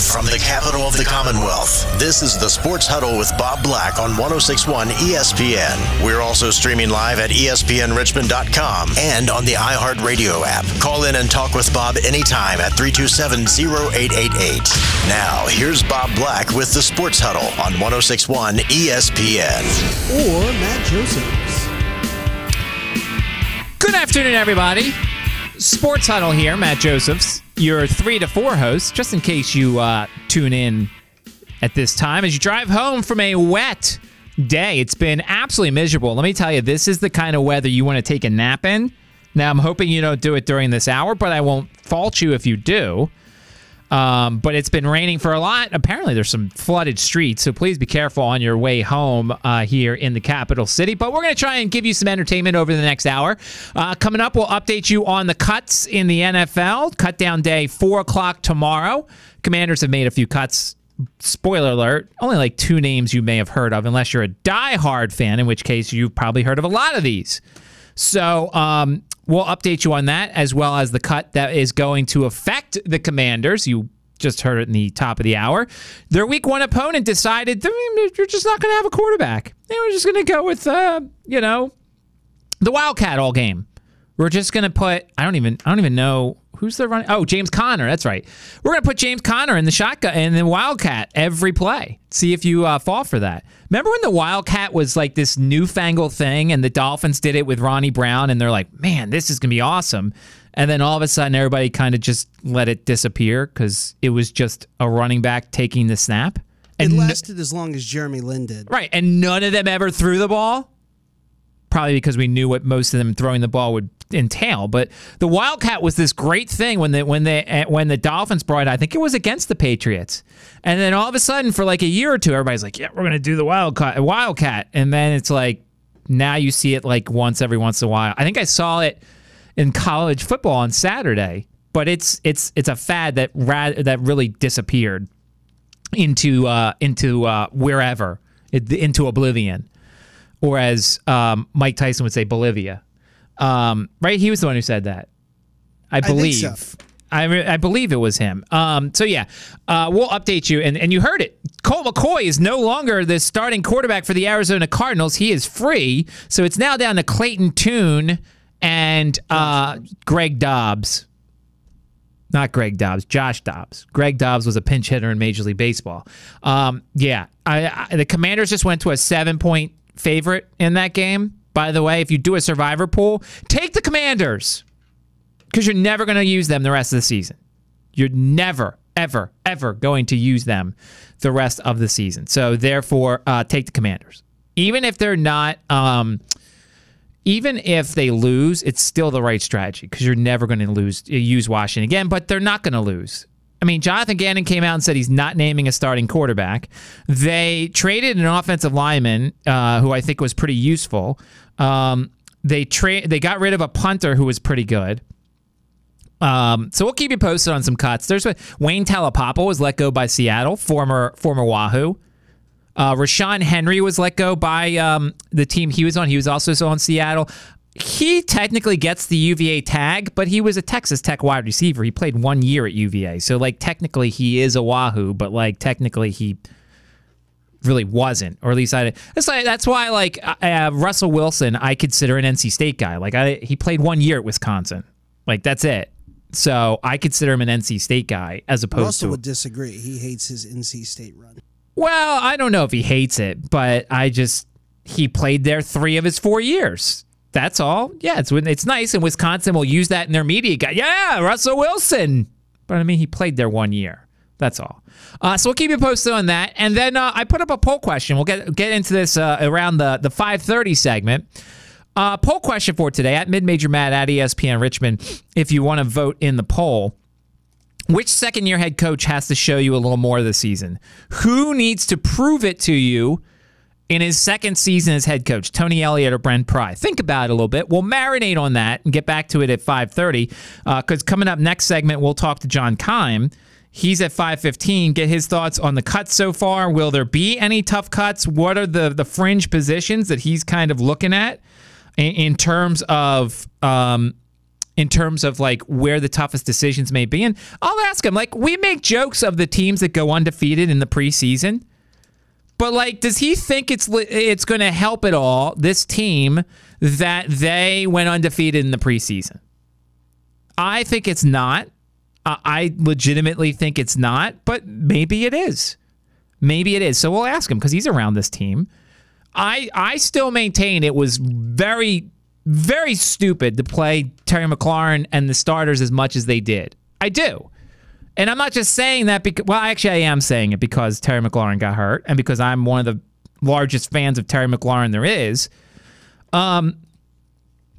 Live from the capital of the Commonwealth, this is the Sports Huddle with Bob Black on 1061 ESPN. We're also streaming live at ESPNRichmond.com and on the iHeartRadio app. Call in and talk with Bob anytime at 327 0888. Now, here's Bob Black with the Sports Huddle on 1061 ESPN. Or Matt Josephs. Good afternoon, everybody. Sports Huddle here, Matt Josephs, your three to four host, just in case you uh, tune in at this time as you drive home from a wet day. It's been absolutely miserable. Let me tell you, this is the kind of weather you want to take a nap in. Now, I'm hoping you don't do it during this hour, but I won't fault you if you do. Um, but it's been raining for a lot. Apparently, there's some flooded streets, so please be careful on your way home uh, here in the capital city. But we're going to try and give you some entertainment over the next hour. Uh, coming up, we'll update you on the cuts in the NFL. Cut down day, 4 o'clock tomorrow. Commanders have made a few cuts. Spoiler alert, only like two names you may have heard of, unless you're a die-hard fan, in which case you've probably heard of a lot of these. So um, we'll update you on that as well as the cut that is going to affect the Commanders. You just heard it in the top of the hour. Their week one opponent decided you're just not going to have a quarterback. They were just going to go with, uh, you know, the Wildcat all game. We're just going to put. I don't even. I don't even know who's the running. Oh, James Conner. That's right. We're going to put James Conner in the shotgun and the Wildcat every play. See if you uh, fall for that. Remember when the Wildcat was like this newfangled thing, and the Dolphins did it with Ronnie Brown, and they're like, "Man, this is going to be awesome." And then all of a sudden, everybody kind of just let it disappear because it was just a running back taking the snap. It And no- lasted as long as Jeremy Lin did. Right, and none of them ever threw the ball. Probably because we knew what most of them throwing the ball would entail. But the Wildcat was this great thing when the when they eh, when the Dolphins brought. it. I think it was against the Patriots, and then all of a sudden for like a year or two, everybody's like, "Yeah, we're gonna do the Wildcat." Wildcat, and then it's like now you see it like once every once in a while. I think I saw it in college football on Saturday, but it's it's it's a fad that ra- that really disappeared into uh, into uh, wherever into oblivion, or as um, Mike Tyson would say, Bolivia. Um, right? He was the one who said that. I believe. so. I, re- I believe it was him. Um, so yeah, uh, we'll update you, and, and you heard it. Colt McCoy is no longer the starting quarterback for the Arizona Cardinals. He is free, so it's now down to Clayton Tune and uh, Greg Dobbs not Greg Dobbs, Josh Dobbs. Greg Dobbs was a pinch hitter in Major League Baseball. Um, yeah, I, I, the Commanders just went to a seven point favorite in that game. By the way, if you do a survivor pool, take the Commanders because you're never going to use them the rest of the season. You're never, ever, ever going to use them the rest of the season. So therefore, uh, take the Commanders, even if they're not. Um, even if they lose, it's still the right strategy because you're never going to lose use Washington again. But they're not going to lose. I mean, Jonathan Gannon came out and said he's not naming a starting quarterback. They traded an offensive lineman uh, who I think was pretty useful. Um, they tra- they got rid of a punter who was pretty good. Um, so we'll keep you posted on some cuts. There's Wayne Taulapapa was let go by Seattle, former former Wahoo. Uh, Rashawn Henry was let go by um, the team he was on. He was also on Seattle. He technically gets the UVA tag, but he was a Texas Tech wide receiver. He played one year at UVA, so like technically he is a Wahoo, but like technically he really wasn't, or at least I. That's like that's why like uh, Russell Wilson, I consider an NC State guy. Like I, he played one year at Wisconsin. Like that's it. So I consider him an NC State guy as opposed to Russell to would disagree. He hates his NC State run. well, I don't know if he hates it, but I just he played there three of his four years. That's all. Yeah, it's it's nice, and Wisconsin will use that in their media guy. Yeah, Russell Wilson. But I mean, he played there one year. That's all. Uh, so we'll keep you posted on that. And then uh, I put up a poll question. We'll get get into this uh, around the the 5:30 segment. Uh, poll question for today at Mid Major Matt at ESPN Richmond. If you want to vote in the poll, which second year head coach has to show you a little more this season? Who needs to prove it to you in his second season as head coach? Tony Elliott or Brent Pry? Think about it a little bit. We'll marinate on that and get back to it at 5:30. Because coming up next segment, we'll talk to John Keim. He's at 5:15. Get his thoughts on the cuts so far. Will there be any tough cuts? What are the the fringe positions that he's kind of looking at in, in terms of um, in terms of like where the toughest decisions may be. And I'll ask him, like, we make jokes of the teams that go undefeated in the preseason. But like, does he think it's it's going to help at all this team that they went undefeated in the preseason? I think it's not. I legitimately think it's not, but maybe it is. Maybe it is. So we'll ask him because he's around this team. I I still maintain it was very very stupid to play Terry McLaurin and the starters as much as they did. I do. And I'm not just saying that because, well, actually, I am saying it because Terry McLaurin got hurt and because I'm one of the largest fans of Terry McLaurin there is. Um,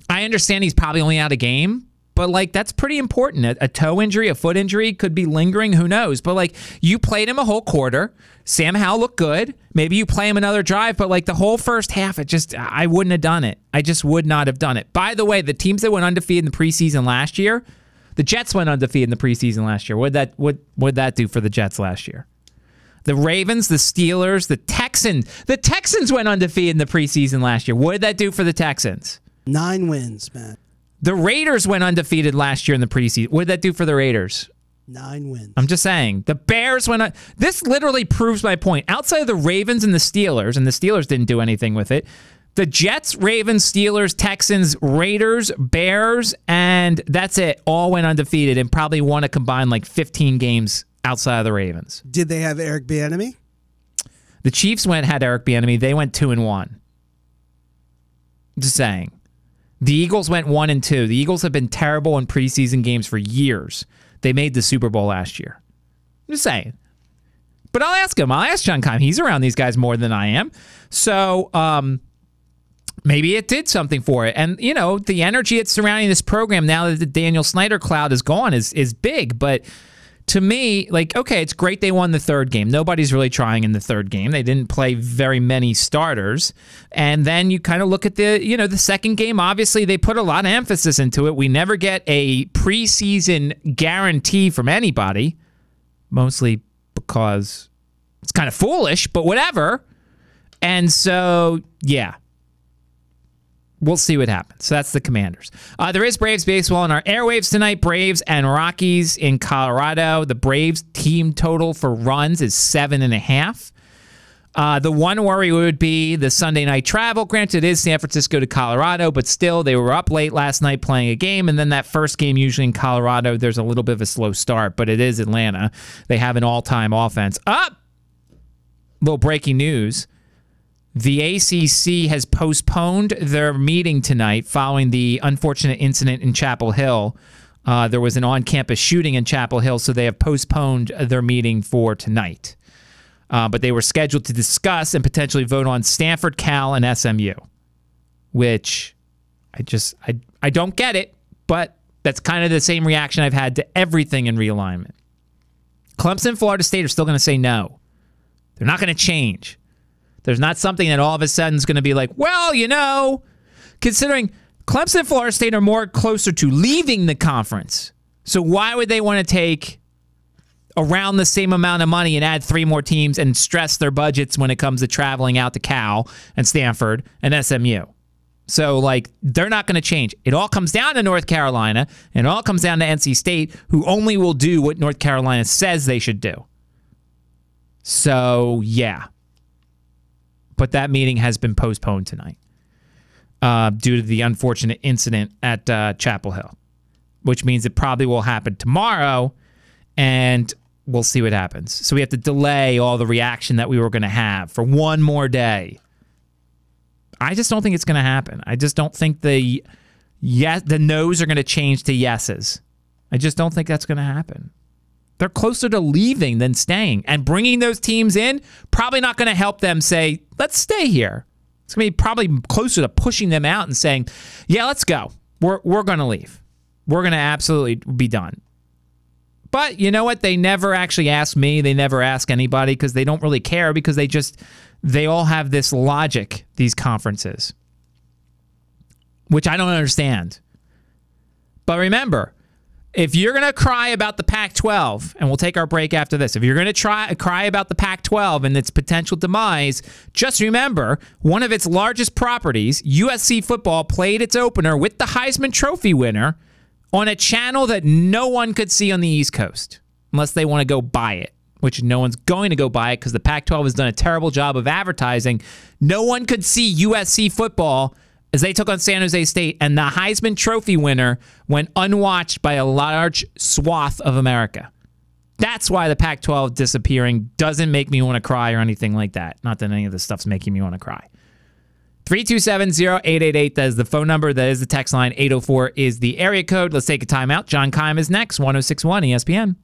I understand he's probably only out a game, but like that's pretty important. A, a, toe injury, a foot injury could be lingering. Who knows? But like you played him a whole quarter. Sam Howell looked good. Maybe you play him another drive, but like the whole first half, it just I wouldn't have done it. I just would not have done it. By the way, the teams that went undefeated in the preseason last year, the Jets went undefeated in the preseason last year. What that what what that do for the Jets last year? The Ravens, the Steelers, the Texans. The Texans went undefeated in the preseason last year. What did that do for the Texans? Nine wins, man. The Raiders went undefeated last year in the preseason. What did that do for the Raiders? Nine wins. I'm just saying. The Bears went. Un- this literally proves my point. Outside of the Ravens and the Steelers, and the Steelers didn't do anything with it. The Jets, Ravens, Steelers, Texans, Raiders, Bears, and that's it. All went undefeated and probably won a combined like 15 games outside of the Ravens. Did they have Eric Bieniemy? The Chiefs went had Eric Bieniemy. They went two and one. Just saying. The Eagles went one and two. The Eagles have been terrible in preseason games for years. They made the Super Bowl last year. I'm just saying. But I'll ask him. I'll ask John Keim. He's around these guys more than I am. So um, maybe it did something for it. And, you know, the energy that's surrounding this program now that the Daniel Snyder cloud is gone is is big. But to me, like, okay, it's great they won the third game. Nobody's really trying in the third game. They didn't play very many starters. And then you kind of look at the, you know, the second game. Obviously, they put a lot of emphasis into it. We never get a preseason guarantee from anybody, mostly because it's kind of foolish, but whatever. And so, yeah, we'll see what happens. So that's the Commanders. Uh, there is Braves baseball on our airwaves tonight. Braves and Rockies in Colorado. The Braves team total for runs is seven and a half. Uh, the one worry would be the Sunday night travel. Granted, it is San Francisco to Colorado, but still, they were up late last night playing a game. And then that first game, usually in Colorado, there's a little bit of a slow start, but it is Atlanta. They have an all time offense. Up! Little breaking news. The ACC has postponed their meeting tonight following the unfortunate incident in Chapel Hill. Uh, there was an on campus shooting in Chapel Hill, so they have postponed their meeting for tonight. Uh, but they were scheduled to discuss and potentially vote on Stanford, Cal, and SMU, which I just I, I don't get it, but that's kind of the same reaction I've had to everything in realignment. Clemson, Florida State are still going to say no. They're not going to change. There's not something that all of a sudden is going to be like, well, you know, considering Clemson and Florida State are more closer to leaving the conference. So why would they want to take around the same amount of money and add three more teams and stress their budgets when it comes to traveling out to Cal and Stanford and SMU? So, like, they're not going to change. It all comes down to North Carolina, and it all comes down to NC State, who only will do what North Carolina says they should do. So, yeah but that meeting has been postponed tonight uh, due to the unfortunate incident at uh, Chapel Hill, which means it probably will happen tomorrow, and we'll see what happens. So we have to delay all the reaction that we were going to have for one more day. I just don't think it's going to happen. I just don't think the yes, the no's are going to change to yeses. I just don't think that's going to happen. They're closer to leaving than staying. And bringing those teams in, probably not going to help them say, let's stay here. It's going to be probably closer to pushing them out and saying, yeah, let's go. We're, we're going to leave. We're going to absolutely be done. But you know what? They never actually ask me. They never ask anybody because they don't really care because they just, they all have this logic, these conferences, which I don't understand. But remember, if you're going to cry about the Pac 12, and we'll take our break after this, if you're going to try cry about the Pac 12 and its potential demise, just remember one of its largest properties, USC football, played its opener with the Heisman Trophy winner on a channel that no one could see on the East Coast unless they want to go buy it, which no one's going to go buy it because the Pac 12 has done a terrible job of advertising. No one could see USC football as they took on San Jose State, and the Heisman Trophy winner went unwatched by a large swath of America. That's why the Pac 12 disappearing doesn't make me want to cry or anything like that. Not that any of this stuff's making me want to cry. 327-0888, that is the phone number. That is the text line. 804 is the area code. Let's take a timeout. John Keim is next, 1061 ESPN.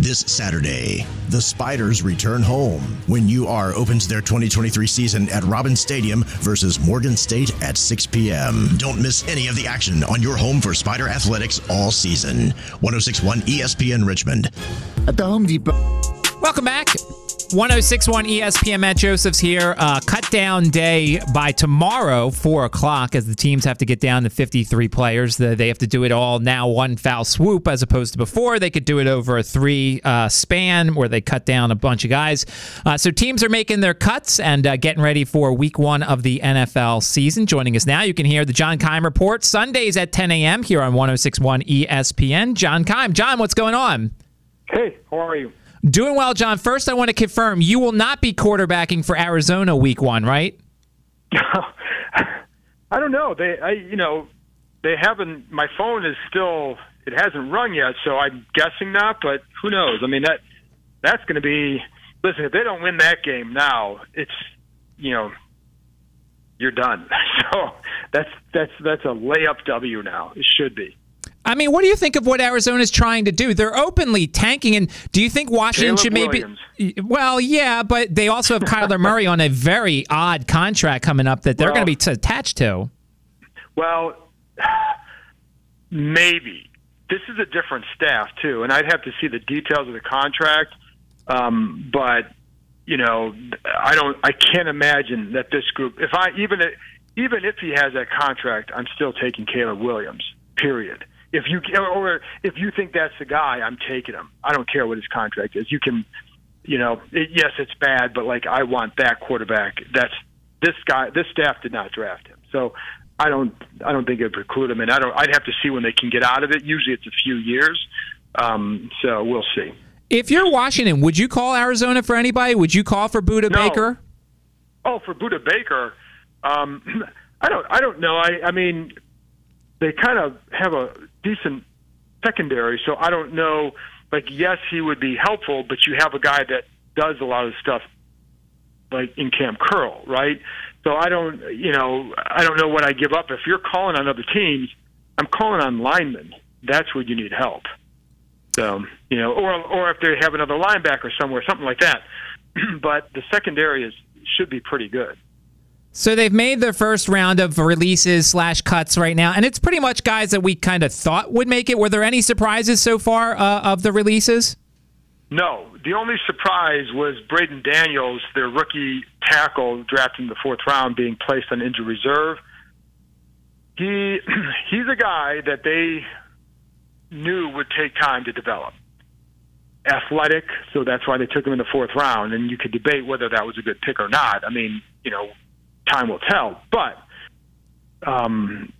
This Saturday, the Spiders return home when UR opens their 2023 season at Robins Stadium versus Morgan State at 6 p.m. Don't miss any of the action on your home for Spider Athletics all season. 1061 ESPN Richmond. At the Home Depot. Welcome back. 1061 ESPN Matt Josephs here. Uh, cut down day by tomorrow, 4 o'clock, as the teams have to get down to 53 players. They have to do it all now one foul swoop as opposed to before. They could do it over a three uh, span where they cut down a bunch of guys. Uh, so teams are making their cuts and uh, getting ready for week one of the NFL season. Joining us now, you can hear the John Keim Report Sundays at 10 a.m. here on 1061 ESPN. John Keim. John, what's going on? Hey, how are you? Doing well, John. First, I want to confirm you will not be quarterbacking for Arizona week one, right? I don't know. They, I, you know, they haven't. My phone is still. It hasn't rung yet, so I'm guessing not. But who knows? I mean, that that's going to be. Listen, if they don't win that game now, it's you know, you're done. So that's that's that's a layup W now. It should be. I mean, what do you think of what Arizona's trying to do? They're openly tanking, and do you think Washington Caleb should maybe? Williams. Well, yeah, but they also have Kyler Murray on a very odd contract coming up that they're Well- going to be t- attached to. Well, maybe this is a different staff too, and I'd have to see the details of the contract. Um, but you know, I don't. I can't imagine that this group. If I even even if he has that contract, I'm still taking Caleb Williams. Period. If you or if you think that's the guy, I'm taking him. I don't care what his contract is. You can, you know, it, yes, it's bad, but like I want that quarterback. That's this guy. This staff did not draft him, so I don't. I don't think it would preclude him, and I don't. I'd have to see when they can get out of it. Usually, it's a few years. Um, so we'll see. If you're Washington, would you call Arizona for anybody? Would you call for Budda No. Baker? Oh, for Budda Baker, um, I don't. I don't know. I, I mean, they kind of have a decent secondary, so I don't know. Like, yes, he would be helpful, but you have a guy that does a lot of stuff, like in Kam Curl, right? So I don't. You know, I don't know what I give up if you're calling on other teams. I'm calling on linemen. That's where you need help. So you know, or or if they have another linebacker somewhere, something like that. but the secondary is should be pretty good. So they've made their first round of releases slash cuts right now, and it's pretty much guys that we kind of thought would make it. Were there any surprises so far uh, of the releases? No, the only surprise was Braeden Daniels, their rookie tackle drafted in the fourth round, being placed on injured reserve. He he's a guy that they knew would take time to develop. Athletic, so that's why they took him in the fourth round. And you could debate whether that was a good pick or not. I mean, you know, time will tell. But um,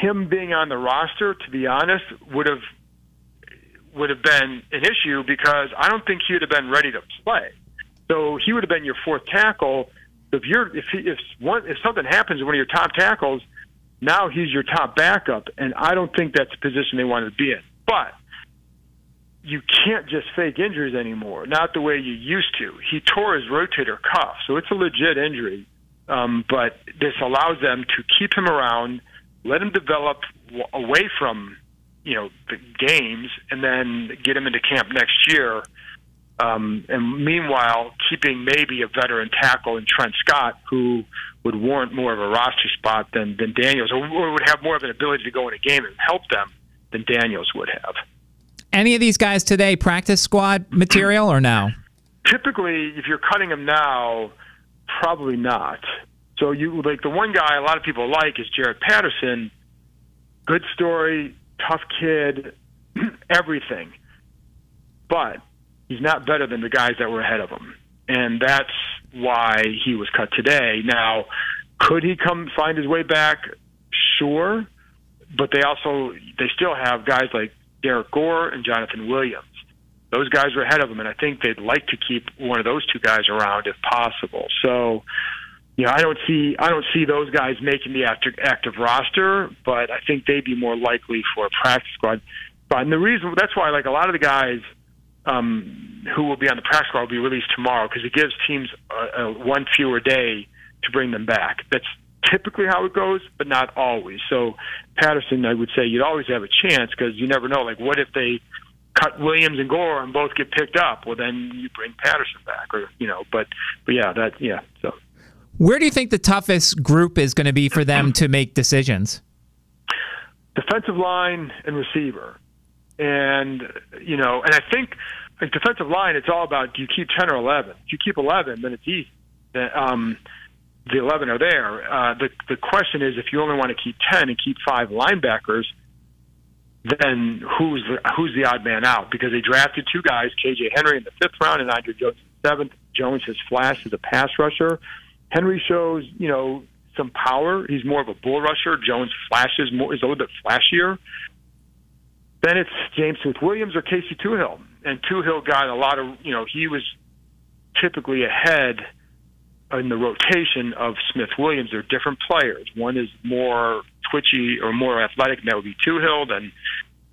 him being on the roster, to be honest, would have would have been an issue because I don't think he would have been ready to play. So he would have been your fourth tackle. If you're if he, if one if something happens to one of your top tackles, now he's your top backup, and I don't think that's a position they want to be in. But you can't just fake injuries anymore, not the way you used to. He tore his rotator cuff, so it's a legit injury. Um, but this allows them to keep him around, let him develop w- away from you know the games, and then get him into camp next year. Um, and meanwhile, keeping maybe a veteran tackle in Trent Scott, who would warrant more of a roster spot than than Daniels, or, or would have more of an ability to go in a game and help them than Daniels would have. Any of these guys today practice squad material or no? typically if you're cutting them now, probably not. So you like the one guy a lot of people like is Jaret Patterson. Good story, tough kid, everything. But he's not better than the guys that were ahead of him. And that's why he was cut today. Now, could he come find his way back? Sure. but they also they still have guys like Derrick Gore and Jonathan Williams. Those guys are ahead of them, and I think they'd like to keep one of those two guys around if possible. So, you know, I don't see I don't see those guys making the active, active roster, but I think they'd be more likely for a practice squad. But and the reason that's why, like a lot of the guys um, who will be on the practice squad will be released tomorrow because it gives teams a, a one fewer day to bring them back. That's typically how it goes, but not always. So Patterson, I would say you'd always have a chance because you never know. Like, what if they cut Williams and Gore and both get picked up? Well, then you bring Patterson back, or you know. But but yeah, that yeah. So where do you think the toughest group is going to be for them to make decisions? Defensive line and receiver, and you know, and I think like defensive line, it's all about do you keep ten or eleven? If you keep eleven, then it's easy. Um, the 11 are there. Uh, the the question is, if you only want to keep 10 and keep five linebackers, then who's the, who's the odd man out? Because they drafted two guys, KJ Henry in the fifth round and Andre Jones in the seventh. Jones has flashed as a pass rusher. Henry shows, you know, some power. He's more of a bull rusher. Jones flashes more, is a little bit flashier. Then it's James Smith Williams or Casey Toohill. And Toohill got a lot of, you know, he was typically ahead in the rotation of Smith Williams. They're different players. One is more twitchy or more athletic, and that would be Toohill than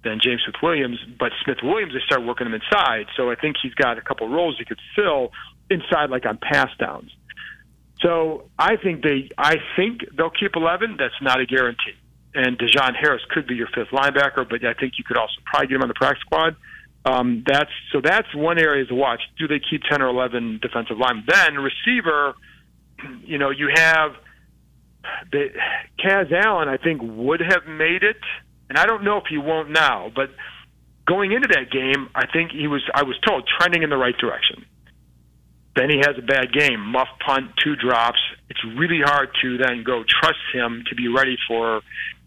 than James Smith Williams. But Smith Williams, they start working him inside. So I think he's got a couple roles he could fill inside, like on pass downs. So I think they, I think they'll keep 11. That's not a guarantee. And Dejon Harris could be your fifth linebacker, but I think you could also probably get him on the practice squad. Um, that's so that's one area to watch. Do they keep 10 or 11 defensive linemen? Then receiver you know, you have the Kaz Allen. I think would have made it, and I don't know if he won't now. But going into that game, I think he was. I was told trending in the right direction. Then he has a bad game, muff punt, two drops. It's really hard to then go trust him to be ready for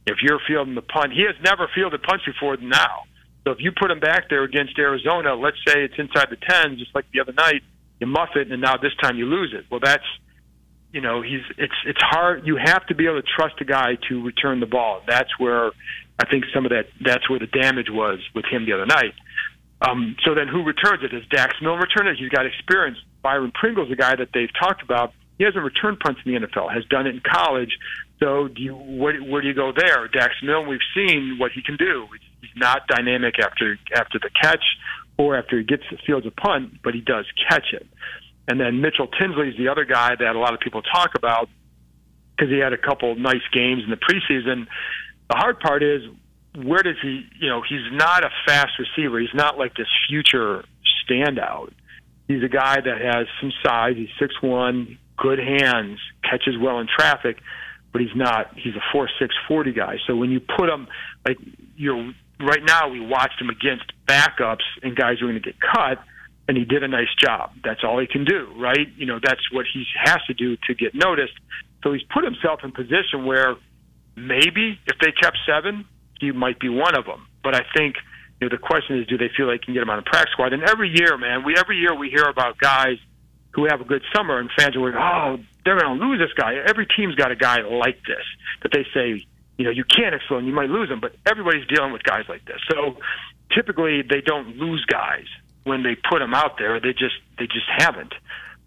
if you're fielding the punt. He has never fielded punts before now. So if you put him back there against Arizona, let's say it's inside the 10, just like the other night, you muff it, and now this time you lose it. Well, that's you know he's it's it's hard. You have to be able to trust a guy to return the ball. That's where I think some of that that's where the damage was with him the other night. Um, so then, who returns it? Does Dax Milne return it? He's got experience. Byron Pringle's a guy that they've talked about. He hasn't returned punts in the NFL. Has done it in college. So, do you where, where do you go there? Dax Milne, we've seen what he can do. He's not dynamic after after the catch or after he gets the fields a punt, but he does catch it. And then Mitchell Tinsley is the other guy that a lot of people talk about because he had a couple nice games in the preseason. The hard part is where does he, you know, he's not a fast receiver. He's not like this future standout. He's a guy that has some size. He's six one, good hands, catches well in traffic, but he's not. He's a four six forty guy. So when you put him like you're right now, we watched him against backups and guys who are going to get cut and he did a nice job. That's all he can do, right? You know, that's what he has to do to get noticed. So he's put himself in position where maybe if they kept seven, he might be one of them. But I think you know the question is, do they feel they can get him on a practice squad? And every year, man, we every year we hear about guys who have a good summer, and fans are like, oh, they're going to lose this guy. Every team's got a guy like this that they say, you know, you can't explode, and you might lose him, but everybody's dealing with guys like this. So typically, they don't lose guys when they put him out there. They just they just haven't.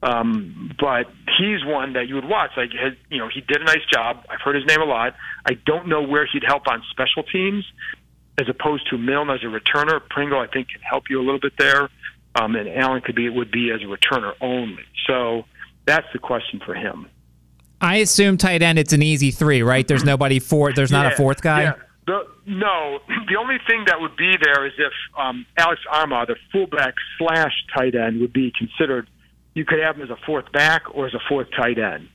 Um, but he's one that you would watch. Like, you know, he did a nice job. I've heard his name a lot. I don't know where he'd help on special teams, as opposed to Milne as a returner. Pringle, I think, can help you a little bit there, um, and Allen could be it would be as a returner only. So that's the question for him. I assume tight end. It's an easy three, right? There's nobody for. There's not yeah, a fourth guy. Yeah. The, no, the only thing that would be there is if um, Alex Armah, the fullback slash tight end, would be considered. You could have him as a fourth back or as a fourth tight end.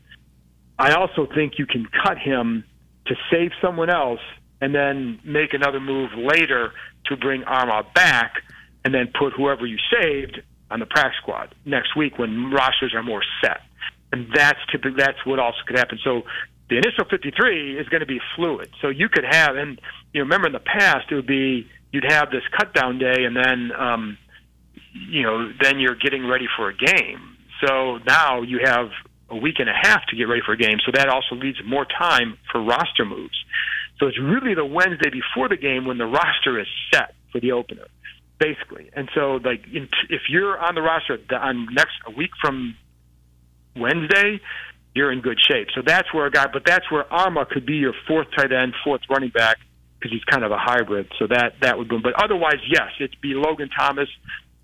I also think you can cut him to save someone else and then make another move later to bring Armah back and then put whoever you saved on the practice squad next week when rosters are more set. And that's typically that's what also could happen. So the initial 53 is going to be fluid. So you could have, and you know, remember in the past it would be you'd have this cut down day, and then um, you know, then you're getting ready for a game. So now you have a week and a half to get ready for a game. So that also leaves more time for roster moves. So it's really the Wednesday before the game when the roster is set for the opener, basically. And so, like, in, if you're on the roster on next a week from Wednesday, you're in good shape. So that's where a guy, but that's where Armah could be your fourth tight end, fourth running back because he's kind of a hybrid. So that that would boom. But otherwise, yes, it'd be Logan Thomas,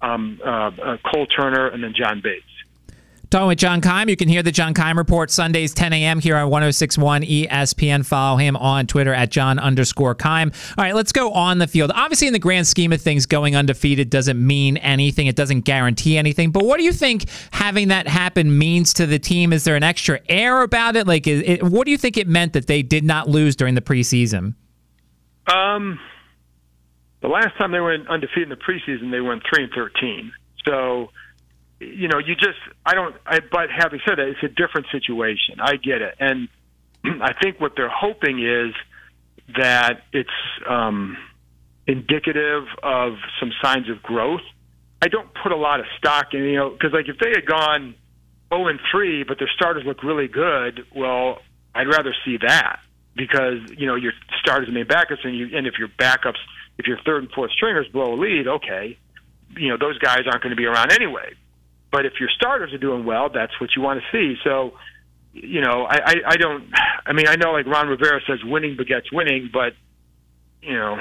um, uh, uh, Cole Turner, and then John Bates. Talking with John Keim. You can hear the John Keim Report Sundays 10 a.m. here on 1061 ESPN. Follow him on Twitter at John underscore Keim. All right, let's go on the field. Obviously, in the grand scheme of things, going undefeated doesn't mean anything. It doesn't guarantee anything. But what do you think having that happen means to the team? Is there an extra air about it? Like, it, what do you think it meant that they did not lose during the preseason? Um, the last time they went undefeated in the preseason, they went three and thirteen. So you know, you just I don't. I, but having said that, it's a different situation. I get it, and I think what they're hoping is that it's um, indicative of some signs of growth. I don't put a lot of stock in, you know, because like if they had gone 0 and 3, but their starters look really good, well, I'd rather see that because you know your starters and main backups, and you and if your backups, if your third and fourth stringers blow a lead, okay, you know those guys aren't going to be around anyway. But if your starters are doing well, that's what you want to see. So, you know, I, I, I don't. I mean, I know like Ron Rivera says, winning begets winning, but you know,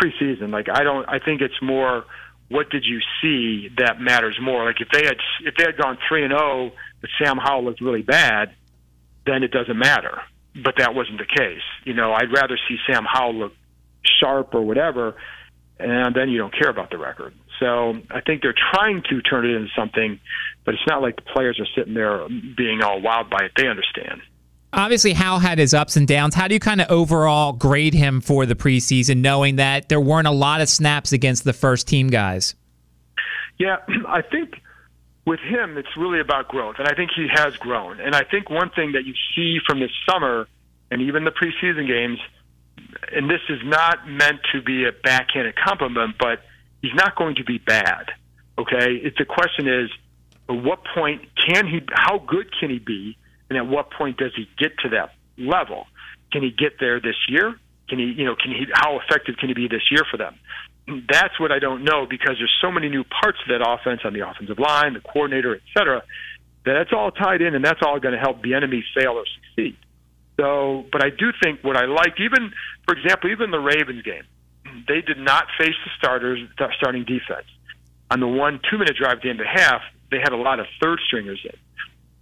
preseason. Like I don't. I think it's more what did you see that matters more. Like if they had if they had gone three and zero, oh, but Sam Howell looked really bad, then it doesn't matter. But that wasn't the case. You know, I'd rather see Sam Howell look sharp or whatever, and then you don't care about the record. So I think they're trying to turn it into something, but it's not like the players are sitting there being all wild by it. They understand. Obviously, Howell had his ups and downs. How do you kind of overall grade him for the preseason, knowing that there weren't a lot of snaps against the first team guys? Yeah, I think with him, it's really about growth, and I think he has grown. And I think one thing that you see from this summer and even the preseason games, and this is not meant to be a backhanded compliment, but – he's not going to be bad. Okay, it's the question is, at what point can he? How good can he be? And at what point does he get to that level? Can he get there this year? Can he, you know, can he? How effective can he be this year for them? That's what I don't know because there's so many new parts of that offense on the offensive line, the coordinator, et cetera. That's all tied in, and that's all going to help the enemy fail or succeed. So, but I do think what I like, even for example, even the Ravens game, they did not face the starters, the starting defense. On the one two minute drive at the end of the half, they had a lot of third stringers in.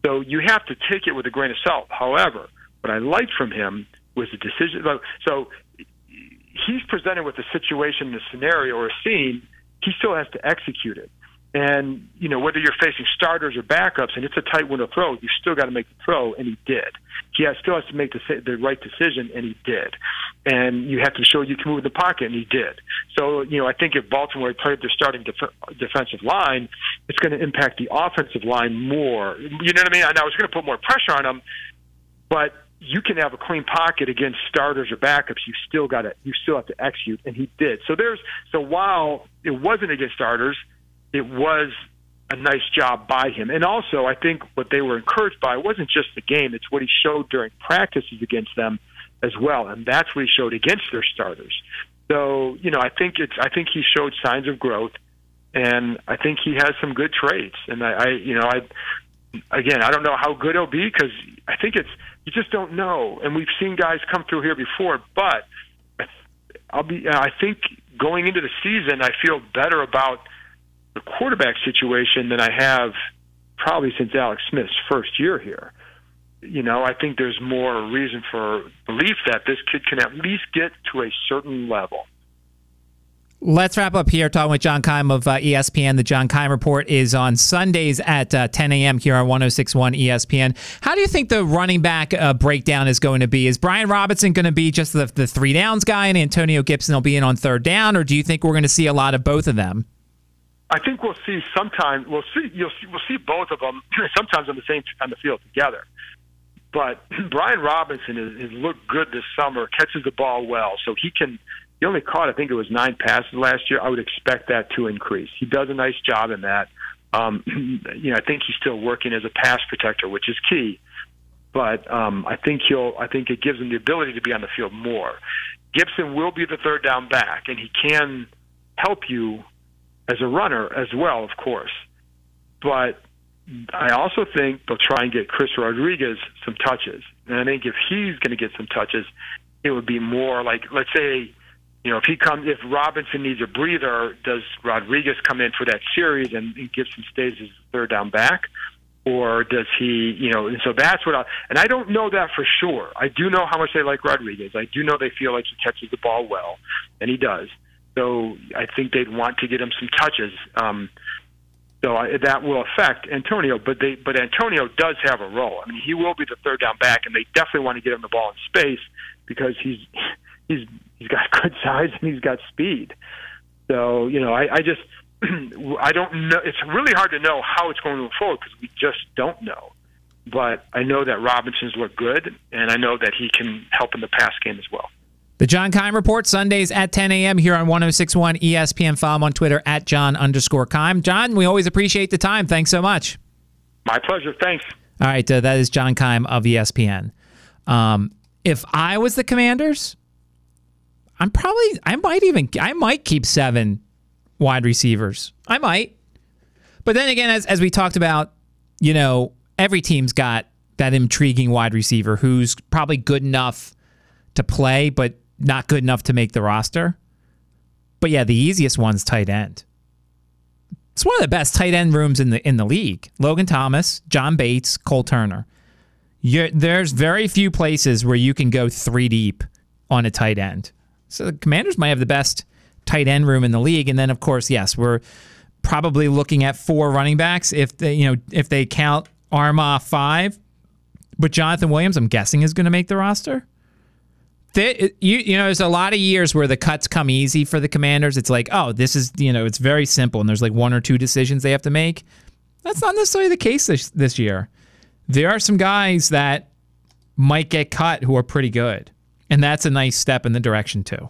So you have to take it with a grain of salt. However, what I liked from him was the decision. So he's presented with a situation, a scenario, or a scene. He still has to execute it. And you know whether you're facing starters or backups, and it's a tight window throw, you still got to make the throw, and he did. He has, still has to make the, the right decision, and he did. And you have to show you can move the pocket, and he did. So you know I think if Baltimore played their starting def- defensive line, it's going to impact the offensive line more. You know what I mean? And I was going to put more pressure on them, but you can have a clean pocket against starters or backups. You still got to you still have to execute, and he did. So there's so while it wasn't against starters it was a nice job by him. And also, I think what they were encouraged by wasn't just the game; it's what he showed during practices against them as well, and that's what he showed against their starters. So, you know, I think it's I think he showed signs of growth, and I think he has some good traits. And I, I you know, I again, I don't know how good he'll be because I think it's you just don't know. And we've seen guys come through here before, but I'll be. I think going into the season, I feel better about the quarterback situation than I have probably since Alex Smith's first year here. You know, I think there's more reason for belief that this kid can at least get to a certain level. Let's wrap up here talking with John Keim of uh, ESPN. The John Keim Report is on Sundays at uh, 10 a.m. here on 1061 ESPN. How do you think the running back uh, breakdown is going to be? Is Brian Robinson going to be just the, the three downs guy and Antonio Gibson will be in on third down, or do you think we're going to see a lot of both of them? I think we'll see sometime. We'll see. You'll see. We'll see both of them sometimes on the same on the field together. But Brian Robinson has, has looked good this summer. Catches the ball well, so he can. He only caught, I think it was nine passes last year. I would expect that to increase. He does a nice job in that. Um, you know, I think he's still working as a pass protector, which is key. but um, I think he'll. I think it gives him the ability to be on the field more. Gibson will be the third down back, and he can help you as a runner as well, of course. But I also think they'll try and get Chris Rodriguez some touches. And I think if he's going to get some touches, it would be more like, let's say, you know, if he comes, if Robinson needs a breather, does Rodriguez come in for that series and, and Gibson stays as third down back? Or does he, you know, and so that's what I, and I don't know that for sure. I do know how much they like Rodriguez. I do know they feel like he catches the ball well, and he does. So I think they'd want to get him some touches. Um, so I, that will affect Antonio, but they but Antonio does have a role. I mean, he will be the third down back, and they definitely want to get him the ball in space because he's he's he's got good size and he's got speed. So you know, I, I just I don't know. It's really hard to know how it's going to unfold because we just don't know. But I know that Robinson's look good, and I know that he can help in the pass game as well. The John Keim Report, Sundays at 10 a.m. here on 1061 ESPN. Follow him on Twitter at John underscore Keim. John, we always appreciate the time. Thanks so much. My pleasure. Thanks. All right. Uh, that is John Keim of ESPN. Um, if I was the commanders, I'm probably, I might even, I might keep seven wide receivers. I might. But then again, as, as we talked about, you know, every team's got that intriguing wide receiver who's probably good enough to play, but not good enough to make the roster. But yeah, the easiest one's tight end. It's one of the best tight end rooms in the in the league. Logan Thomas, John Bates, Cole Turner. You're, there's very few places where you can go three deep on a tight end. So the Commanders might have the best tight end room in the league. And then of course, yes, we're probably looking at four running backs if they you know if they count Armah five. But Jonathan Williams, I'm guessing, is going to make the roster you you know, there's a lot of years where the cuts come easy for the Commanders. It's like, oh, this is you know, it's very simple, and there's like one or two decisions they have to make. That's not necessarily the case this this year. There are some guys that might get cut who are pretty good, and that's a nice step in the direction too.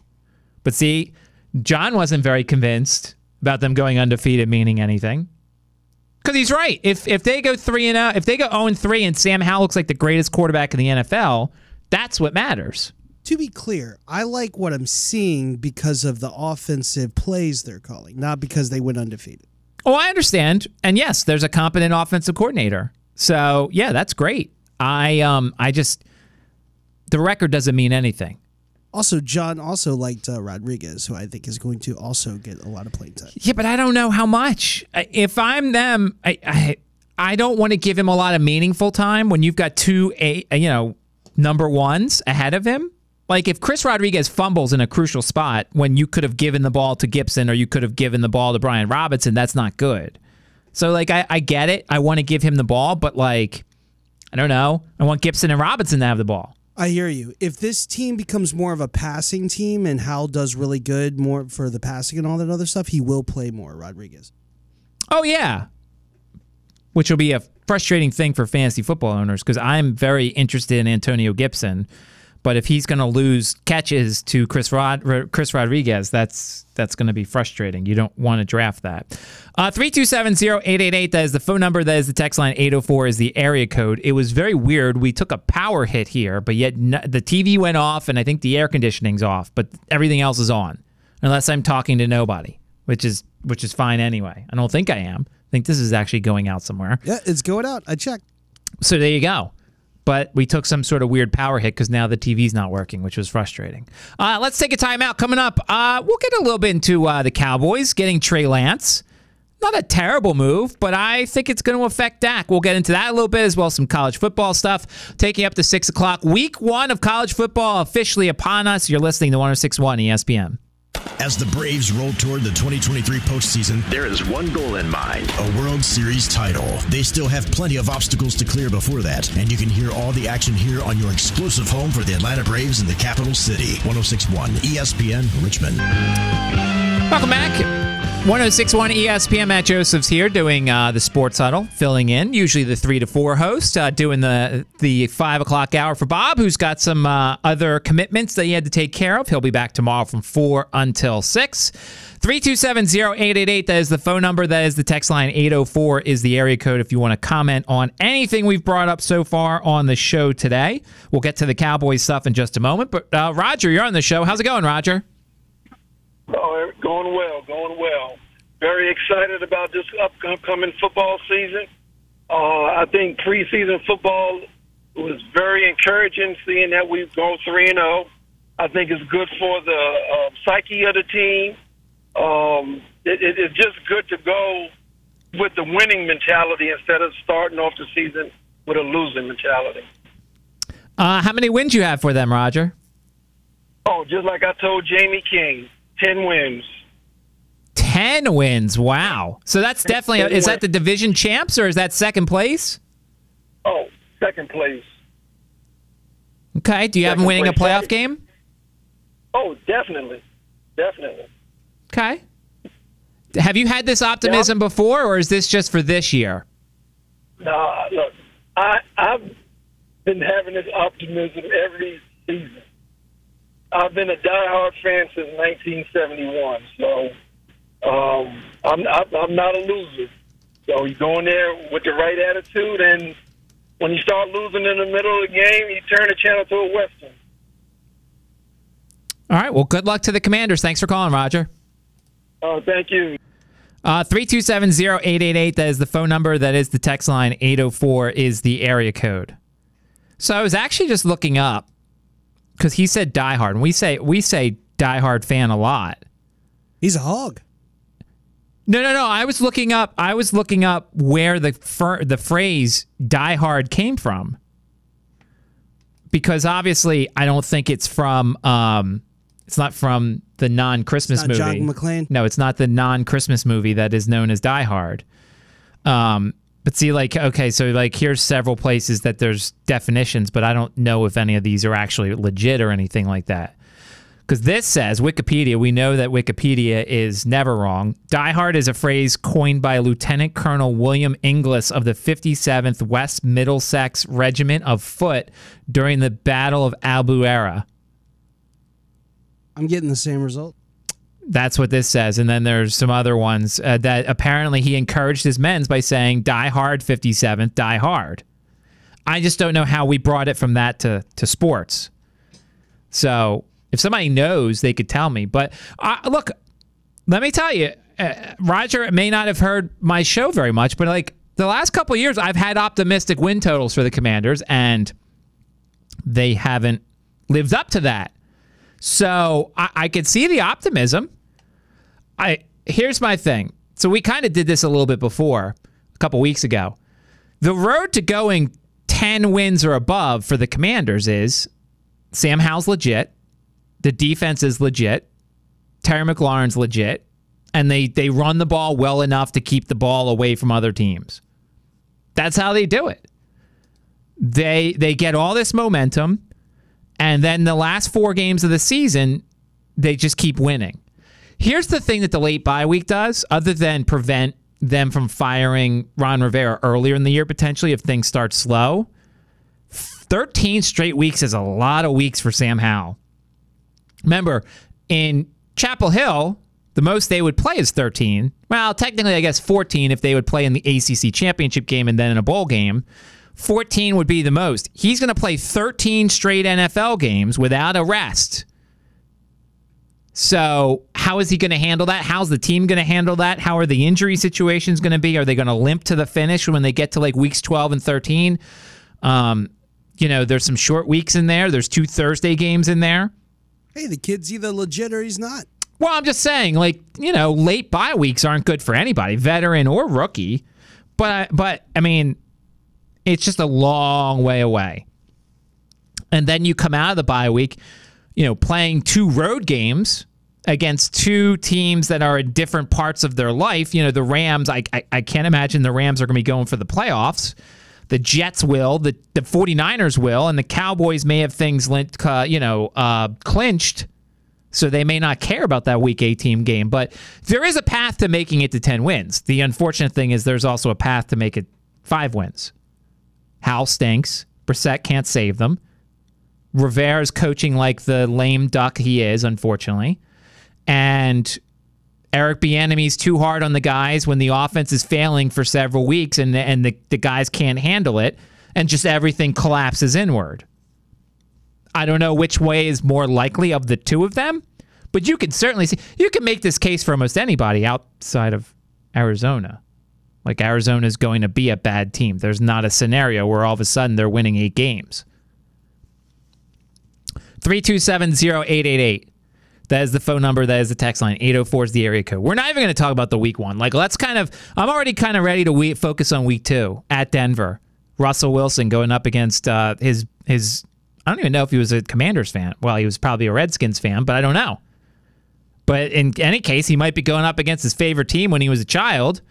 But see, John wasn't very convinced about them going undefeated meaning anything. Because he's right. If if they go three and out, if they go zero oh and three, and Sam Howell looks like the greatest quarterback in the NFL, that's what matters to be clear, I like what I'm seeing because of the offensive plays they're calling, not because they went undefeated. Oh, I understand. And yes, there's a competent offensive coordinator. So yeah, that's great. I um I just the record doesn't mean anything. Also, John also liked uh, Rodriguez, who I think is going to also get a lot of playing time. Yeah, but I don't know how much. If I'm them, I I, I don't want to give him a lot of meaningful time when you've got two a you know number ones ahead of him. Like if Chris Rodriguez fumbles in a crucial spot when you could have given the ball to Gibson or you could have given the ball to Brian Robinson, that's not good. So like I, I get it. I want to give him the ball, but like I don't know. I want Gibson and Robinson to have the ball. I hear you. If this team becomes more of a passing team and Howell does really good more for the passing and all that other stuff, he will play more, Rodriguez. Oh yeah. Which will be a frustrating thing for fantasy football owners because I'm very interested in Antonio Gibson but if he's going to lose catches to Chris Rod Chris Rodriguez, that's that's going to be frustrating. You don't want to draft that. Uh, 327-0888, that is the phone number. That is the text line. 804 is the area code. It was very weird. We took a power hit here, but yet the TV went off, and I think the air conditioning's off, but everything else is on, unless I'm talking to nobody, which is which is fine anyway. I don't think I am. I think this is actually going out somewhere. Yeah, it's going out. I checked. So there you go but we took some sort of weird power hit because now the TV's not working, which was frustrating. Uh, let's take a timeout. Coming up, uh, we'll get a little bit into uh, the Cowboys getting Trey Lance. Not a terrible move, but I think it's going to affect Dak. We'll get into that a little bit as well some college football stuff. Taking up to 6 o'clock. Week one of college football officially upon us. You're listening to 1061 ESPN. As the Braves roll toward the 2023 postseason, there is one goal in mind a World Series title. They still have plenty of obstacles to clear before that, and you can hear all the action here on your exclusive home for the Atlanta Braves in the capital city 1061 ESPN Richmond. Welcome back. 1061 ESPN Matt Josephs here doing uh, the Sports Huddle, filling in. Usually the three to four host, uh, doing the the five o'clock hour for Bob, who's got some uh, other commitments that he had to take care of. He'll be back tomorrow from four until six. 327-0888, that is the phone number. That is the text line. 804 is the area code if you want to comment on anything we've brought up so far on the show today. We'll get to the Cowboys stuff in just a moment. But uh, Roger, you're on the show. How's it going, Roger? Oh, going well, going well. Very excited about this upcoming football season. Uh, I think preseason football was very encouraging, seeing that we've gone three and zero. I think it's good for the uh, psyche of the team um, it, it, it's just good to go with the winning mentality instead of starting off the season with a losing mentality. Uh, how many wins you have for them, Roger? Oh, just like I told Jamie King, ten wins. Ten wins. Wow. So that's definitely is that the division champs or is that second place? Oh, second place. Okay. Do you second have them winning a playoff game? Oh, definitely, definitely. Okay. Have you had this optimism yeah. before, or is this just for this year? No, look, I I've been having this optimism every season. I've been a diehard fan since 1971, so um, I'm I'm not a loser. So you go in there with the right attitude, and when you start losing in the middle of the game, you turn the channel to a western. All right. Well, good luck to the Commanders. Thanks for calling, Roger. Oh, thank you. Uh, 327-0888, that is the phone number. That is the text line. 804 is the area code. So I was actually just looking up because he said diehard. And we say we say diehard fan a lot. He's a hog. No, no, no. I was looking up. I was looking up where the fir- the phrase "diehard" came from, because obviously I don't think it's from um, it's not from the non-Christmas movie. John McClane. No, it's not the non-Christmas movie that is known as Die Hard. Um, but see, like, okay, so like, here's several places that there's definitions, but I don't know if any of these are actually legit or anything like that. Because this says Wikipedia. We know that Wikipedia is never wrong. Die Hard is a phrase coined by Lieutenant Colonel William Inglis of the 57th West Middlesex Regiment of Foot during the Battle of Albuera. I'm getting the same result. That's what this says. And then there's some other ones uh, that apparently he encouraged his men's by saying, die hard, 57th, die hard. I just don't know how we brought it from that to, to sports. So if somebody knows, they could tell me. But uh, look, let me tell you, uh, Roger may not have heard my show very much, but like the last couple years, I've had optimistic win totals for the Commanders, and they haven't lived up to that. So I, I could see the optimism. I here's my thing. So we kind of did this a little bit before, a couple weeks ago. The road to going 10 wins or above for the Commanders is Sam Howell's legit, the defense is legit, Terry McLaurin's legit, and they they run the ball well enough to keep the ball away from other teams. That's how they do it. They they get all this momentum. And then the last four games of the season, they just keep winning. Here's the thing that the late bye week does, other than prevent them from firing Ron Rivera earlier in the year, potentially, if things start slow. 13 straight weeks is a lot of weeks for Sam Howell. Remember, in Chapel Hill, the most they would play is 13. Well, technically, I guess 14 if they would play in the ACC championship game and then in a bowl game. 14 would be the most. He's going to play 13 straight NFL games without a rest. So, how is he going to handle that? How's the team going to handle that? How are the injury situations going to be? Are they going to limp to the finish when they get to like weeks 12 and 13? Um, you know, there's some short weeks in there. There's two Thursday games in there. Hey, the kid's either legit or he's not. Well, I'm just saying, like, you know, late bye weeks aren't good for anybody, veteran or rookie. But, but I mean, it's just a long way away. And then you come out of the bye week, you know, playing two road games against two teams that are in different parts of their life. You know, the Rams, I, I, I can't imagine the Rams are going to be going for the playoffs. The Jets will, the, the 49ers will, and the Cowboys may have things, uh, you know, uh, clinched So they may not care about that week 18 game, but there is a path to making it to 10 wins. The unfortunate thing is there's also a path to make it five wins. Howell stinks. Brissett can't save them. Rivera's coaching like the lame duck he is, unfortunately. And Eric Bieniemy's too hard on the guys when the offense is failing for several weeks and the, and the, the guys can't handle it and just everything collapses inward. I don't know which way is more likely of the two of them, but you can certainly see you can make this case for almost anybody outside of Arizona. Like Arizona is going to be a bad team. There's not a scenario where all of a sudden they're winning eight games. 3270888. That is the phone number. That is the text line. 804 is the area code. We're not even going to talk about the week one. Like, let's kind of, I'm already kind of ready to we- focus on week two at Denver. Russell Wilson going up against uh, his, his, I don't even know if he was a Commanders fan. Well, he was probably a Redskins fan, but I don't know. But in any case, he might be going up against his favorite team when he was a child.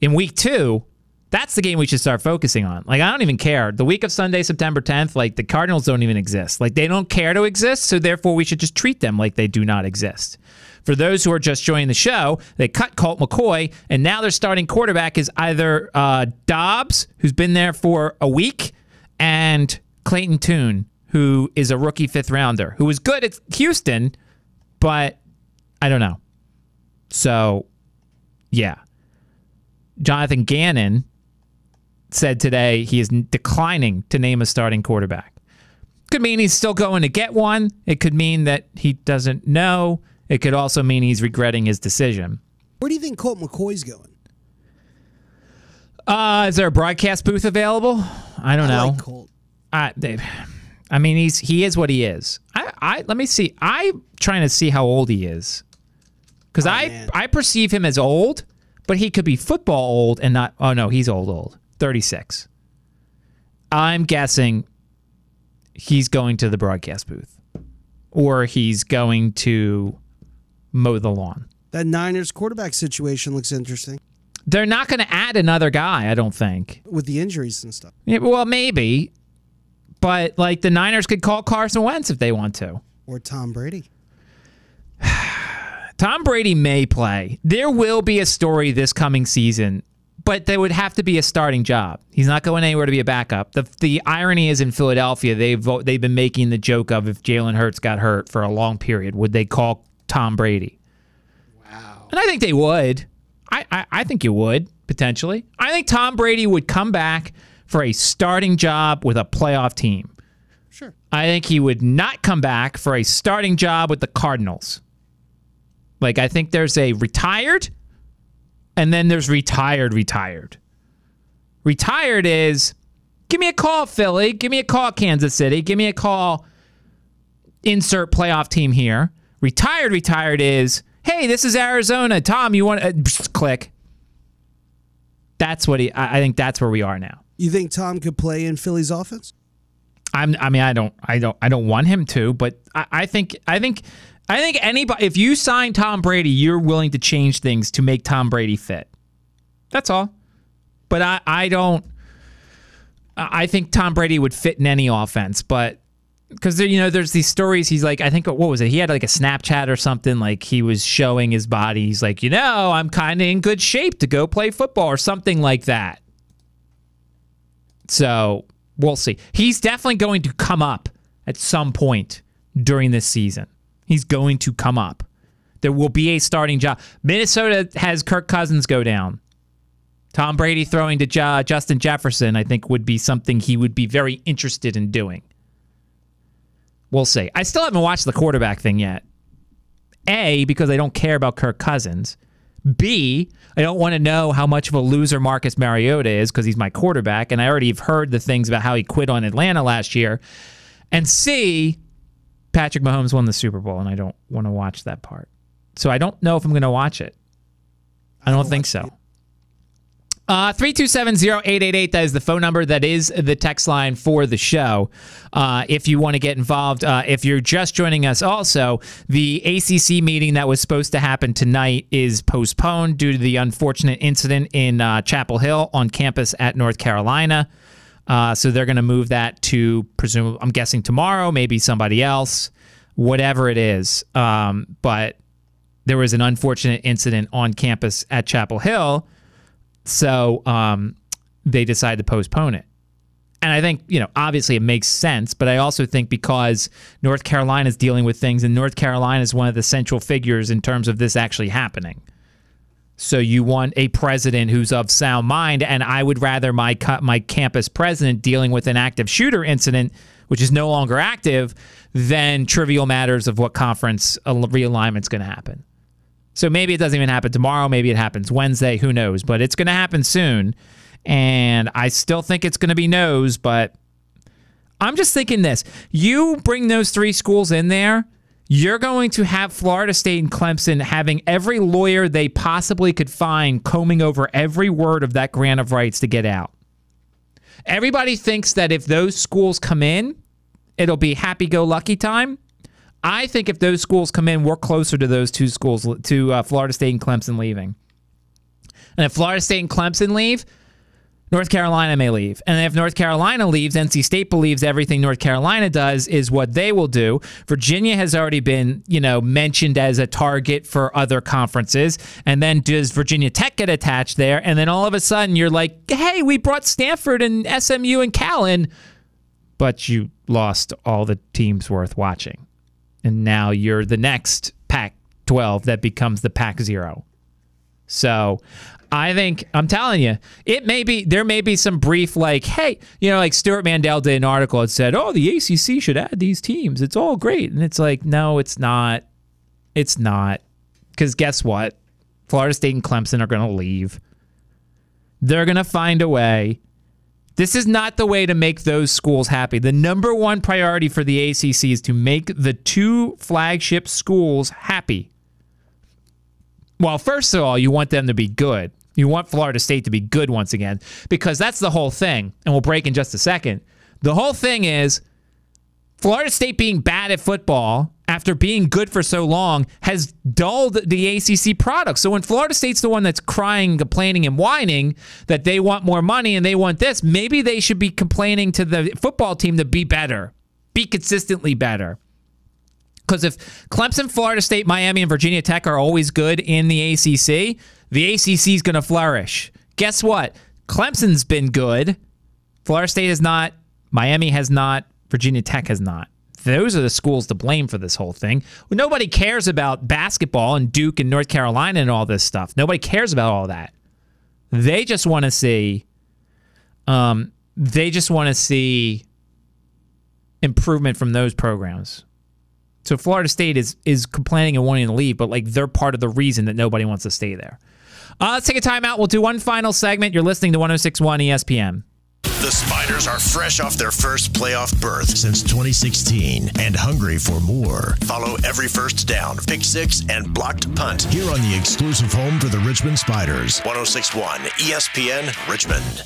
In week two, that's the game we should start focusing on. Like, I don't even care. The week of Sunday, September 10th, like, the Cardinals don't even exist. Like, they don't care to exist, so therefore we should just treat them like they do not exist. For those who are just joining the show, they cut Colt McCoy, and now their starting quarterback is either uh, Dobbs, who's been there for a week, and Clayton Tune, who is a rookie fifth rounder, who was good at Houston, but I don't know. So, yeah. Jonathan Gannon said today he is declining to name a starting quarterback. Could mean he's still going to get one. It could mean that he doesn't know. It could also mean he's regretting his decision. Where do you think Colt McCoy's going? Uh, is there a broadcast booth available? I don't I know. like Colt. I, Dave, I mean, he's he is what he is. I, I let me see. I'm trying to see how old he is, because I man. I perceive him as old, but he could be football old and not. Oh no, he's old old. Thirty six. I'm guessing he's going to the broadcast booth, or he's going to mow the lawn. That Niners quarterback situation looks interesting They're not going to add another guy. I don't think. with the injuries and stuff. Yeah, well, maybe, but like the Niners could call Carson Wentz if they want to. Or Tom Brady. Tom Brady may play. There will be a story this coming season, but there would have to be a starting job. He's not going anywhere to be a backup. The the irony is in Philadelphia, they've they've been making the joke of if Jalen Hurts got hurt for a long period, would they call Tom Brady? Wow. And I think they would. I, I, I think you would potentially. I think Tom Brady would come back for a starting job with a playoff team. Sure. I think he would not come back for a starting job with the Cardinals. Like I think there's a retired and then there's retired retired. Retired is give me a call Philly, give me a call Kansas City, give me a call insert playoff team here. Retired retired is hey, this is Arizona. Tom, you want to uh, click. That's what he I I think that's where we are now. You think Tom could play in Philly's offense? I'm. I mean, I don't. I don't. I don't want him to. But I, I think. I think. I think anybody. If you sign Tom Brady, you're willing to change things to make Tom Brady fit. That's all. But I. I don't. I think Tom Brady would fit in any offense, but because you know, there's these stories. He's like, I think what was it? He had like a Snapchat or something. Like he was showing his body. He's like, you know, I'm kind of in good shape to go play football or something like that. So we'll see. He's definitely going to come up at some point during this season. He's going to come up. There will be a starting job. Minnesota has Kirk Cousins go down. Tom Brady throwing to Justin Jefferson, I think, would be something he would be very interested in doing. We'll see. I still haven't watched the quarterback thing yet. A, because I don't care about Kirk Cousins. B, I don't want to know how much of a loser Marcus Mariota is because he's my quarterback, and I already have heard the things about how he quit on Atlanta last year. And C, Patrick Mahomes won the Super Bowl, and I don't want to watch that part. So I don't know if I'm going to watch it. I don't think so. Uh, 327-0888, that is the phone number. That is the text line for the show. Uh, if you want to get involved, uh, if you're just joining us also, the ACC meeting that was supposed to happen tonight is postponed due to the unfortunate incident in uh, Chapel Hill on campus at North Carolina. Uh, so they're going to move that to, presume, I'm guessing tomorrow, maybe somebody else. whatever it is. Um, but there was an unfortunate incident on campus at Chapel Hill, so um, they decided to postpone it. And I think, you know, obviously it makes sense, but I also think because North Carolina is dealing with things and North Carolina is one of the central figures in terms of this actually happening. So you want a president who's of sound mind, and I would rather my my campus president dealing with an active shooter incident, which is no longer active, than trivial matters of what conference realignment is going to happen. So maybe it doesn't even happen tomorrow. Maybe it happens Wednesday. Who knows? But it's going to happen soon. And I still think it's going to be no's, but I'm just thinking this. You bring those three schools in there, you're going to have Florida State and Clemson having every lawyer they possibly could find combing over every word of that grant of rights to get out. Everybody thinks that if those schools come in, it'll be happy go lucky time. I think if those schools come in, we're closer to those two schools, to uh, Florida State and Clemson leaving. And if Florida State and Clemson leave, North Carolina may leave. And if North Carolina leaves, NC State believes everything North Carolina does is what they will do. Virginia has already been, you know, mentioned as a target for other conferences. And then does Virginia Tech get attached there? And then all of a sudden you're like, hey, we brought Stanford and SMU and Cal in, but you lost all the teams worth watching. And now you're the next Pac 12 that becomes the Pac Zero. So I think I'm telling you, it may be there may be some brief like, hey, you know, like Stewart Mandel did an article that said, oh, the ACC should add these teams. It's all great, and it's like, no, it's not. It's not, because guess what? Florida State and Clemson are going to leave. They're going to find a way. This is not the way to make those schools happy. The number one priority for the ACC is to make the two flagship schools happy. Well, first of all, you want them to be good. You want Florida State to be good once again because that's the whole thing. And we'll break in just a second. The whole thing is Florida State being bad at football after being good for so long has dulled the ACC product. So when Florida State's the one that's crying, complaining, and whining that they want more money and they want this, maybe they should be complaining to the football team to be better, be consistently better. Because if Clemson, Florida State, Miami, and Virginia Tech are always good in the ACC, the ACC is going to flourish. Guess what? Clemson's been good. Florida State has not. Miami has not. Virginia Tech has not. Those are the schools to blame for this whole thing. Nobody cares about basketball and Duke and North Carolina and all this stuff. Nobody cares about all that. They just want to see. Um, they just want to see improvement from those programs. So Florida State is is complaining and wanting to leave, but like they're part of the reason that nobody wants to stay there. Uh, let's take a timeout. We'll do one final segment. You're listening to 1061 ESPN. The Spiders are fresh off their first playoff berth since 2016 and hungry for more. Follow every first down, pick six, and blocked punt here on the exclusive home for the Richmond Spiders. 1061 ESPN Richmond.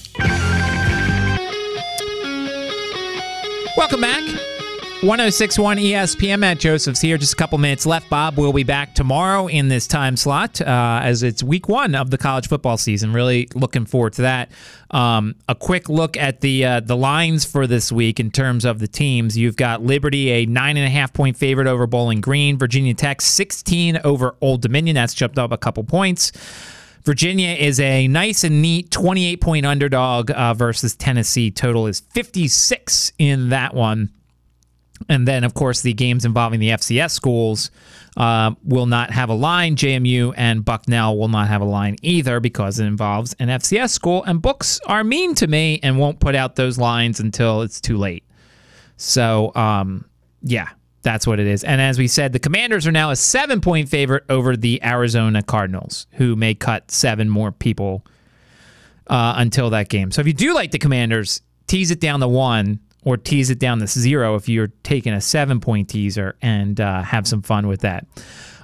Welcome back. 1061 ESPN. Matt Josephs here. Just a couple minutes left. Bob will be back tomorrow in this time slot uh, as it's week one of the college football season. Really looking forward to that. Um, a quick look at the uh, the lines for this week in terms of the teams. You've got Liberty, a nine and a half point favorite over Bowling Green. Virginia Tech, 16 over Old Dominion. That's jumped up a couple points. Virginia is a nice and neat 28 point underdog uh, versus Tennessee. Total is 56 in that one. And then, of course, the games involving the FCS schools uh, will not have a line. JMU and Bucknell will not have a line either because it involves an FCS school. And books are mean to me and won't put out those lines until it's too late. So, um, yeah, that's what it is. And as we said, the Commanders are now a seven point favorite over the Arizona Cardinals, who may cut seven more people uh, until that game. So if you do like the Commanders, tease it down to one or tease it down to zero if you're taking a seven point teaser and uh, have some fun with that.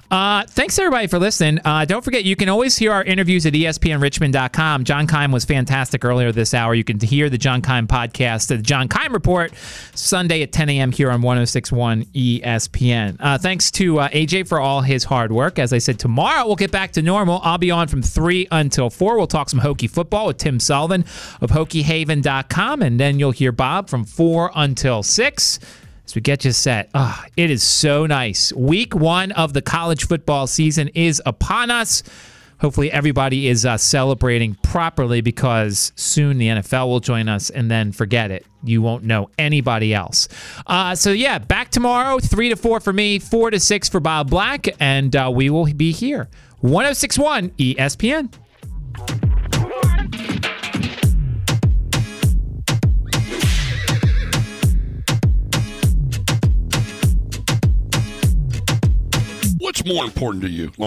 Uh, thanks everybody for listening. Uh, don't forget, you can always hear our interviews at espnrichmond.com. John Keim was fantastic earlier this hour. You can hear the John Keim podcast, the John Keim Report, Sunday at 10 a.m. here on 1061 ESPN. Uh, thanks to uh, AJ for all his hard work. As I said, tomorrow we'll get back to normal. I'll be on from 3 until 4. We'll talk some Hokie football with Tim Sullivan of HokieHaven.com, and then you'll hear Bob from 4 until 6. We get you set. Ah, it is so nice. Week one of the college football season is upon us. Hopefully, everybody is uh, celebrating properly because soon the NFL will join us, and then forget it. You won't know anybody else. Uh, so, yeah, back tomorrow, 3 to 4 for me, 4 to 6 for Bob Black, and uh, we will be here. 1061 ESPN. What's more important to you? Long